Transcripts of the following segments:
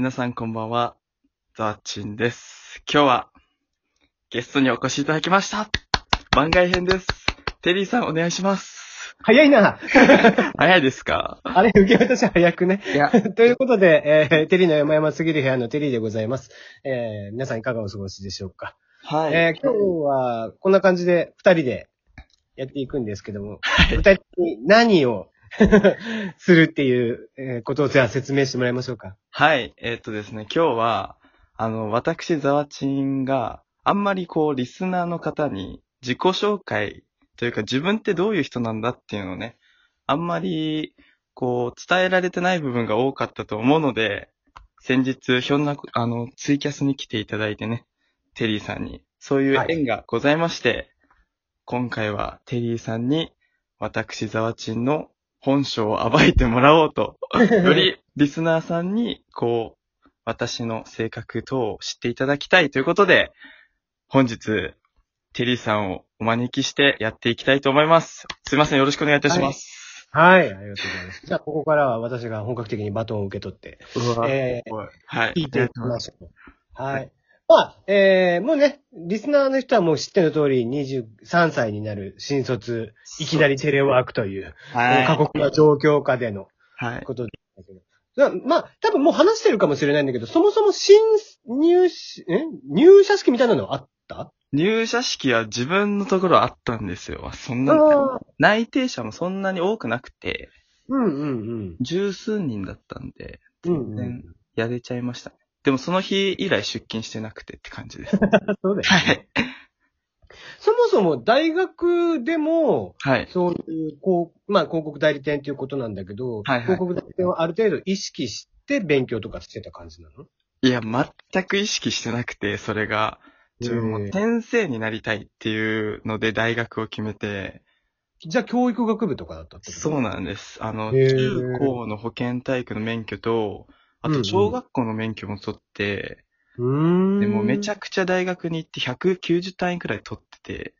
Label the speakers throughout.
Speaker 1: 皆さんこんばんは、ザワチンです。今日はゲストにお越しいただきました。番外編です。テリーさんお願いします。
Speaker 2: 早いな
Speaker 1: 早いですか？
Speaker 2: あれ、受け渡し早くね。
Speaker 1: いや、
Speaker 2: ということで、えー、テリーの山々すぎる部屋のテリーでございます。えー、皆さんいかがお過ごしでしょうか？
Speaker 1: はい。
Speaker 2: えー、今日はこんな感じで二人でやっていくんですけども、
Speaker 1: はい
Speaker 2: 具体的に何をするっていうえーことをじゃあ説明してもらいましょうか。
Speaker 1: はい。えーっとですね、今日は、あの、私、ザワチンがあんまりこう、リスナーの方に自己紹介というか自分ってどういう人なんだっていうのをね、あんまり、こう、伝えられてない部分が多かったと思うので、先日、ひょんなこ、あの、ツイキャスに来ていただいてね、テリーさんに、そういう縁がございまして、今回はテリーさんに、私、ザワチンの本性を暴いてもらおうと、よりリスナーさんに、こう、私の性格等を知っていただきたいということで、本日、テリーさんをお招きしてやっていきたいと思います。すいません、よろしくお願いいたします。
Speaker 2: はい、ありがとうございます。じゃあ、ここからは私が本格的にバトンを受け取って、
Speaker 1: うわ
Speaker 2: え
Speaker 1: すごいはい。
Speaker 2: 聞いていきましょう。はい。まあ、えー、もうね、リスナーの人はもう知っての通り、23歳になる新卒、いきなりテレワークという、
Speaker 1: はい。
Speaker 2: 過酷な状況下での
Speaker 1: はい。
Speaker 2: ことだけど。だまあ、多分もう話してるかもしれないんだけど、そもそも新入し、え？入社式みたいなのあった？
Speaker 1: 入社式は自分のところあったんですよ。そんな、
Speaker 2: あ
Speaker 1: 内定者もそんなに多くなくて、
Speaker 2: うんうんうん。
Speaker 1: 十数人だったんで、
Speaker 2: うんうん
Speaker 1: 全然やれちゃいましたね。でもその日以来出勤してなくてって感じです。
Speaker 2: そうだよね。
Speaker 1: はい。
Speaker 2: そもそも大学でも、
Speaker 1: はい。
Speaker 2: そういう、こう、まあ広告代理店ということなんだけど、
Speaker 1: はいはい
Speaker 2: 広告代理店をある程度意識して勉強とかしてた感じなの？
Speaker 1: いや、全く意識してなくて、それが。自分も先生になりたいっていうので大学を決めて、じ
Speaker 2: じゃあ教育学部とかだったってこと？
Speaker 1: そうなんです。あの、中高の保健体育の免許と、あ
Speaker 2: うんうん。
Speaker 1: と小学校の免許も取って、
Speaker 2: うーん。
Speaker 1: でもめちゃくちゃ大学に行って190単位くらい取って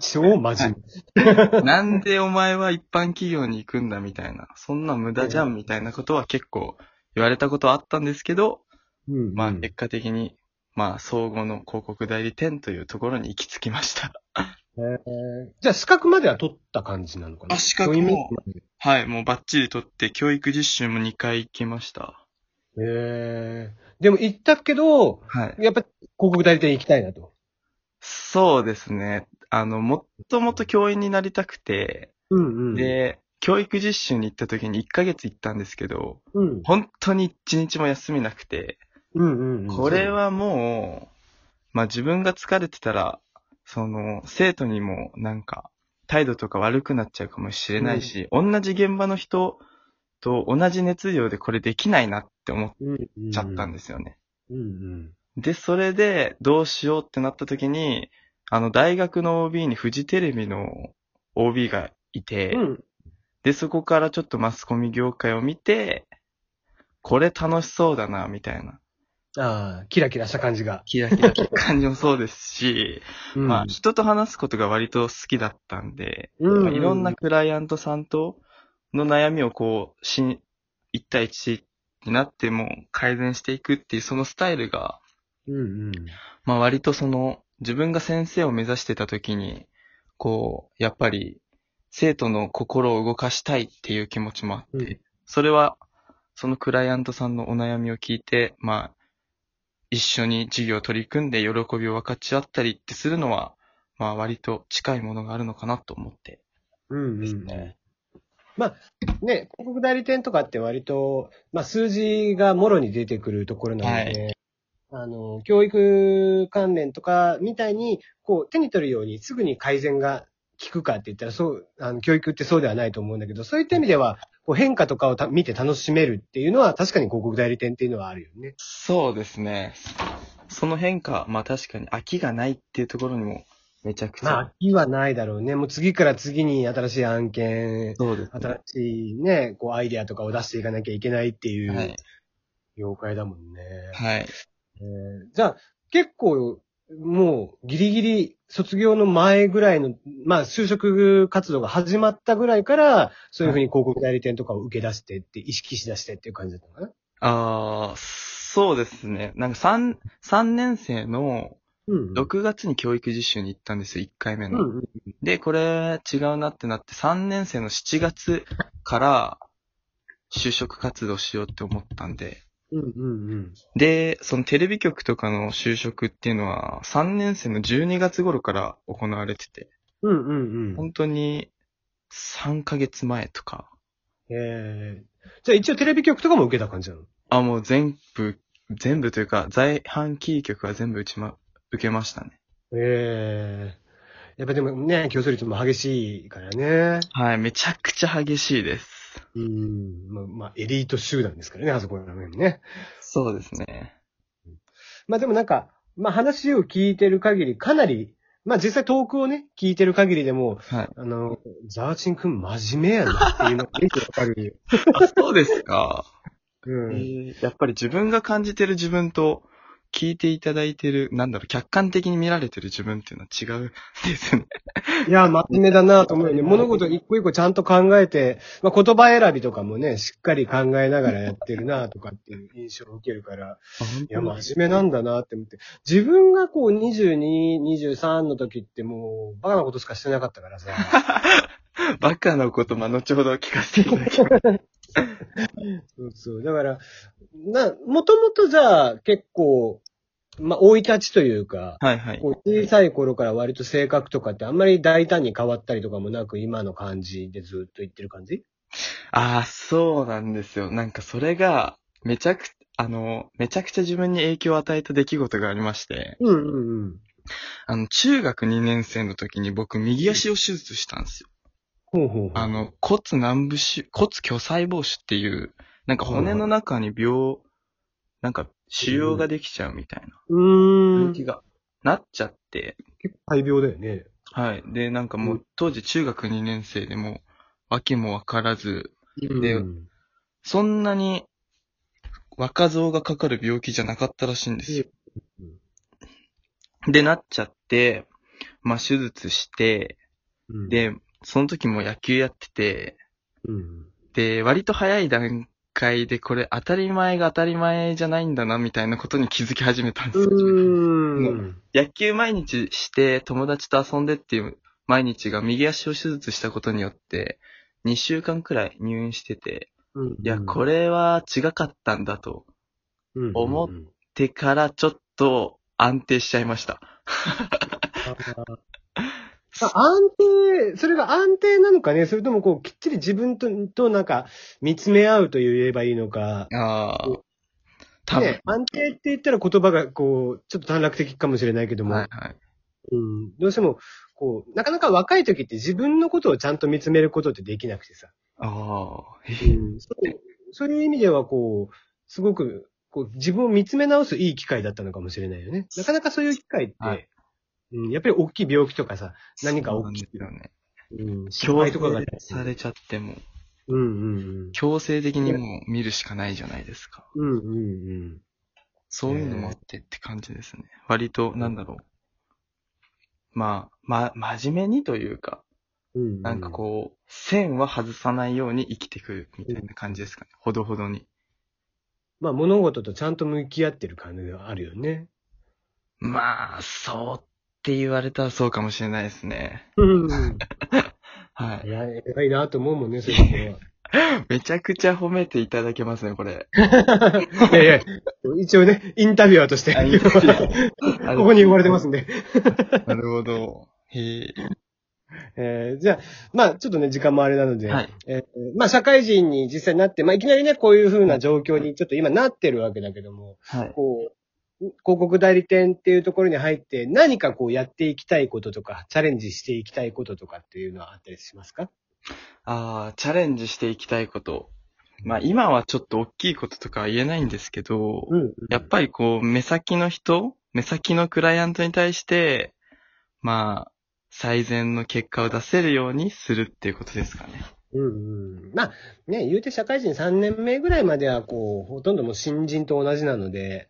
Speaker 2: 超真面
Speaker 1: て、なんでお前は一般企業に行くんだみたいな、そんな無駄じゃんみたいなことは結構言われたことはあったんですけど、
Speaker 2: 目。うん。
Speaker 1: まあ結果的に、まあ総合の広告代理店というところに行き着きました。
Speaker 2: へー。じゃあ資格までは取った感じなのかな？
Speaker 1: あ資格も。はい、もうバッチリ取って教育実習も2回行きました。
Speaker 2: へえ。でも行ったけど、
Speaker 1: はい。
Speaker 2: やっぱ広告代理店行きたいなと。
Speaker 1: そうですね。あの、もっともと教員になりたくて、
Speaker 2: うんうん。、
Speaker 1: で、教育実習に行った時に1ヶ月行ったんですけど、
Speaker 2: うん。
Speaker 1: 本当に1日も休みなくて、
Speaker 2: うんうんうん。
Speaker 1: これはもう、まあ自分が疲れてたら、その、生徒にもなんか、態度とか悪くなっちゃうかもしれないし、同じ現場の人と同じ熱量でこれできないなって思っ
Speaker 2: うんうん、
Speaker 1: ちゃったんですよね。
Speaker 2: うんうん。
Speaker 1: で、それでどうしようってなった時に、あの、大学の OB にフジテレビの OB がいて、
Speaker 2: うん。
Speaker 1: で、そこからちょっとマスコミ業界を見て、これ楽しそうだな、みたいな。
Speaker 2: ああ、キラキラした感じが。
Speaker 1: キラキラした感じもそうですし、
Speaker 2: うん
Speaker 1: まあ、人と話すことが割と好きだったんで、
Speaker 2: うん
Speaker 1: まあいろんなクライアントさんとの悩みをこう、しん、1対1になっても改善していくっていうそのスタイルが、
Speaker 2: うんうん。
Speaker 1: まあ割とその、自分が先生を目指してた時に、こう、やっぱり、生徒の心を動かしたいっていう気持ちもあって、
Speaker 2: うん
Speaker 1: それは、そのクライアントさんのお悩みを聞いて、まあ、一緒に授業を取り組んで喜びを分かち合ったりってするのは、まあ割と近いものがあるのかなと思って
Speaker 2: うん
Speaker 1: です
Speaker 2: うん。
Speaker 1: ね。
Speaker 2: まあ、ね、広告代理店とかって割と、まあ数字がもろに出てくるところなので、あの、教育関連とかみたいに、こう手に取るようにすぐに改善が効くかって言ったら、そう、あの、教育ってそうではないと思うんだけど、そういった意味では、こう変化とかをた見て楽しめるっていうのは、確かに広告代理店っていうのはあるよね。
Speaker 1: そうですね。その変化、まあ確かに飽きがないっていうところにもめちゃくちゃ。
Speaker 2: まあ、いいはないだろうね。もう次から次に新しい案件、
Speaker 1: そうですね。
Speaker 2: 新しいね、こうアイデアとかを出していかなきゃいけないってい
Speaker 1: はいう
Speaker 2: 業界だもんね。
Speaker 1: はい。
Speaker 2: えーじゃあ、結構、もう、ギリギリ卒業の前ぐらいの、まあ、就職活動が始まったぐらいから、そういうふうに広告代理店とかを受け出してって、意識し出してっていう感じだったのかな？
Speaker 1: ああ、そうですね。なんか3、三年生の
Speaker 2: うん。
Speaker 1: 6月に教育実習に行ったんですよ、1回目の。
Speaker 2: うんうん。
Speaker 1: で、これ違うなってなって、3年生の7月から就職活動しようって思ったんで、
Speaker 2: うんうんうん。
Speaker 1: で、そのテレビ局とかの就職っていうのは、3年生の12月頃から行われてて、
Speaker 2: うんうんうん。
Speaker 1: 本当に3ヶ月前とか、
Speaker 2: えー、じゃあ一応テレビ局とかも受けた感じなの？
Speaker 1: あ、もう全部、全部というか、在阪キー局は全部打ちま、受けましたね。
Speaker 2: ええやっぱでもね、競争率も激しいからね。
Speaker 1: はい、めちゃくちゃ激しいです。
Speaker 2: うん。まあ、まあ、エリート集団ですからね、あそこら辺ね。
Speaker 1: そうですね。
Speaker 2: まあでもなんか、まあ話を聞いてる限り、かなり、まあ実際トークをね、聞いてる限りでも、
Speaker 1: はい。
Speaker 2: あの、ザーチンくん真面目やなっていうのがよくわかる。
Speaker 1: あ、そうですか。
Speaker 2: うん。
Speaker 1: えーやっぱり自分が感じてる自分と、聞いていただいてる、なんだろう、客観的に見られてる自分っていうのは違うんですね。
Speaker 2: いや、真面目だなと思うよね。物事一個一個ちゃんと考えて、まあ、言葉選びとかもね、しっかり考えながらやってるなとかっていう印象を受けるから、いや、真面目なんだなって思って。自分がこう22、23の時ってもう、バカなことしかしてなかったからさ。
Speaker 1: バカなこと、まあ、後ほど聞かせていただきます。
Speaker 2: そうそう。だから、な、もともとじゃあ結構、まあ、生い立ちというか、
Speaker 1: はいはい。
Speaker 2: こう小さい頃から割と性格とかってあんまり大胆に変わったりとかもなく、今の感じでずっと言ってる感じ？
Speaker 1: ああ、そうなんですよ。なんかそれが、めちゃく、あの、めちゃくちゃ自分に影響を与えた出来事がありまして、
Speaker 2: うんうんうん。
Speaker 1: あの、中学2年生の時に僕、右足を手術したんですよ。
Speaker 2: ほうほう。
Speaker 1: あの、骨軟部腫、骨巨細胞腫っていう、なんか骨の中に病、なんか腫瘍ができちゃうみたいな
Speaker 2: うーん。結
Speaker 1: 病気がなっちゃって、
Speaker 2: 構大病だよね。
Speaker 1: はい。で、なんかもう当時中学2年生でも、訳もわからず、で
Speaker 2: うん
Speaker 1: そんなに若造がかかる病気じゃなかったらしいんですよ。で、なっちゃって、まあ、手術して、
Speaker 2: うん、
Speaker 1: で、その時も野球やってて、
Speaker 2: うん。
Speaker 1: で、割と早い段階でこれ当たり前が当たり前じゃないんだなみたいなことに気づき始めたんですよ。
Speaker 2: うーん。
Speaker 1: 野球毎日して友達と遊んでっていう毎日が右足を手術したことによって2週間くらい入院してて、いや、これは違かったんだと。
Speaker 2: れ
Speaker 1: 思っってからちょっと安定しちゃいました。
Speaker 2: あ安定、それが安定なのかね？それともこう、きっちり自分と、となんか、見つめ合うと言えばいいのか。
Speaker 1: ああ。多分。
Speaker 2: ね、安定って言ったら言葉がこう、ちょっと短絡的かもしれないけども、
Speaker 1: はいはい。
Speaker 2: うん、どうしても、こう、なかなか若い時って自分のことをちゃんと見つめることってできなくてさ。
Speaker 1: ああ。
Speaker 2: うん、そうそういう意味ではこう、すごく、こう、自分を見つめ直すいい機会だったのかもしれないよね。なかなかそういう機会って、
Speaker 1: はい
Speaker 2: うん、やっぱり大きい病気とかさ、何か大きい
Speaker 1: そうなんですよね。
Speaker 2: うん、とかが
Speaker 1: 制されちゃっても、
Speaker 2: うんうん
Speaker 1: 強制的にもう見るしかないじゃないですか。
Speaker 2: うん。うんうんうん。
Speaker 1: そういうのもあってって感じですね。割と、なんだろう。まあ、ま、真面目にというか、
Speaker 2: うんうん、
Speaker 1: なんかこう、線は外さないように生きてくるみたいな感じですかね。ほどほどに。
Speaker 2: まあ物事とちゃんと向き合ってる感じがあるよね。
Speaker 1: まあ、そうって言われたらそうかもしれないですね。
Speaker 2: うん。
Speaker 1: はい
Speaker 2: い。や、偉いなと思うもんね、そういうとこ
Speaker 1: めちゃくちゃ褒めていただけますね、これ。
Speaker 2: は。いやいや、一応ね、インタビュアーとして、ここに言われてますんで。
Speaker 1: なるほど。へえ。
Speaker 2: えーじゃあ、まあちょっとね、時間もあれなので、
Speaker 1: はい。
Speaker 2: えーまあ社会人に実際になって、まあいきなりね、こういう風な状況にちょっと今なってるわけだけども、
Speaker 1: はい。
Speaker 2: こう、広告代理店っていうところに入って、何かこうやっていきたいこととか、チャレンジしていきたいこととかっていうのはあったりしますか？
Speaker 1: ああ、チャレンジしていきたいこと。まあ今はちょっと大きいこととかは言えないんですけど、
Speaker 2: ん。
Speaker 1: やっぱりこう、目先の人、目先のクライアントに対して、まあ、最善の結果を出せるようにするっていうことですかね。
Speaker 2: うんうん。まあ、ね、言うて社会人3年目ぐらいまでは、こう、ほとんどもう新人と同じなので、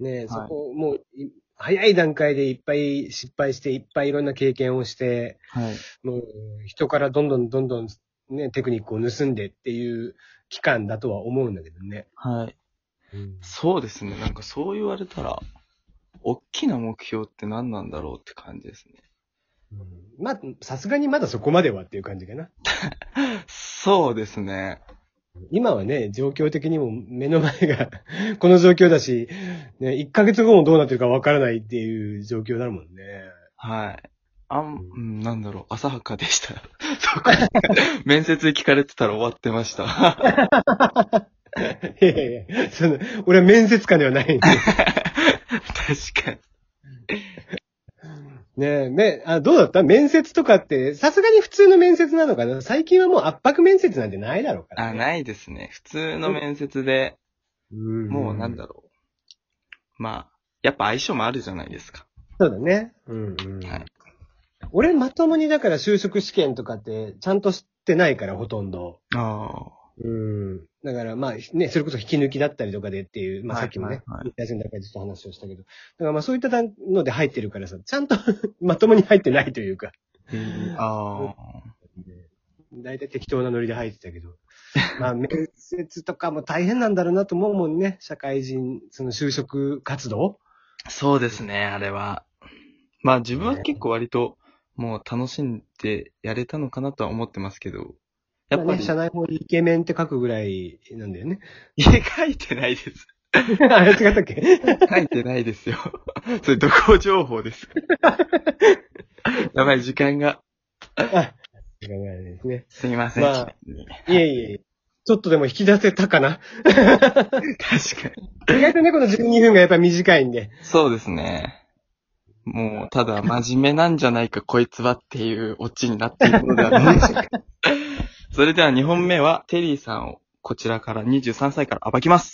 Speaker 2: ね、そこ、もうい、早い段階でいっぱい失敗して、いっぱいいろんな経験をして、
Speaker 1: はい。
Speaker 2: もう、人からどんどんどんどん、ね、テクニックを盗んでっていう期間だとは思うんだけどね。
Speaker 1: はい。
Speaker 2: うん
Speaker 1: そうですね。なんかそう言われたら、大きな目標って何なんだろうって感じですね。
Speaker 2: うんまあ、さすがにまだそこまではっていう感じかな。
Speaker 1: そうですね。
Speaker 2: 今はね、状況的にも目の前が この状況だし、ね、1ヶ月後もどうなってるかわからないっていう状況だもんね。
Speaker 1: はい。あん、うん、なんだろう、浅はかでした。そうか。面接聞かれてたら終わってました。
Speaker 2: いやいやいや、その、俺は面接官ではないんで。
Speaker 1: 確かに。
Speaker 2: ねえ、め、あ、どうだった？面接とかって、さすがに普通の面接なのかな？最近はもう圧迫面接なんてないだろうから、
Speaker 1: あ、
Speaker 2: ね。
Speaker 1: ないですね。普通の面接で、
Speaker 2: うん。
Speaker 1: もうなんだろう。まあ、やっぱ相性もあるじゃないですか。
Speaker 2: そうだね。うんうん。
Speaker 1: はい。
Speaker 2: 俺まともにだから就職試験とかってちゃんと知ってないからほとんど。
Speaker 1: あ
Speaker 2: うん。だからまあね、それこそ引き抜きだったりとかでっていう、まあ
Speaker 1: はい
Speaker 2: さっきもね、
Speaker 1: はいはい
Speaker 2: 休んだ中でずっと話をしたけど。だからまあそういったので入ってるからさ、ちゃんと まともに入ってないというか、
Speaker 1: あ。あ
Speaker 2: 大体適当なノリで入ってたけど。まあ面接とかも大変なんだろうなと思うもんね。社会人、その就職活動
Speaker 1: あ。そうですね、あれは。まあ自分は結構割と、もう楽しんでやれたのかなとは思ってますけど。やっぱり、
Speaker 2: まあね、社内法にイケメンって書くぐらいなんだよね。
Speaker 1: いや、書いてないです。
Speaker 2: あれ違ったっけ？
Speaker 1: 書いてないですよ。それ、どこ情報です。やばい、時間が。
Speaker 2: あ、時間がですね。
Speaker 1: すいません。
Speaker 2: まあいえいえ。ちょっとでも引き出せたかな？
Speaker 1: 確かに。
Speaker 2: 意外とね、この12分がやっぱ短いんで。
Speaker 1: そうですね。もう、ただ、真面目なんじゃないか、こいつはっていうオチになっているのではないでしょうか。それでは2本目は、テリーさんをこちらから23歳から暴きます。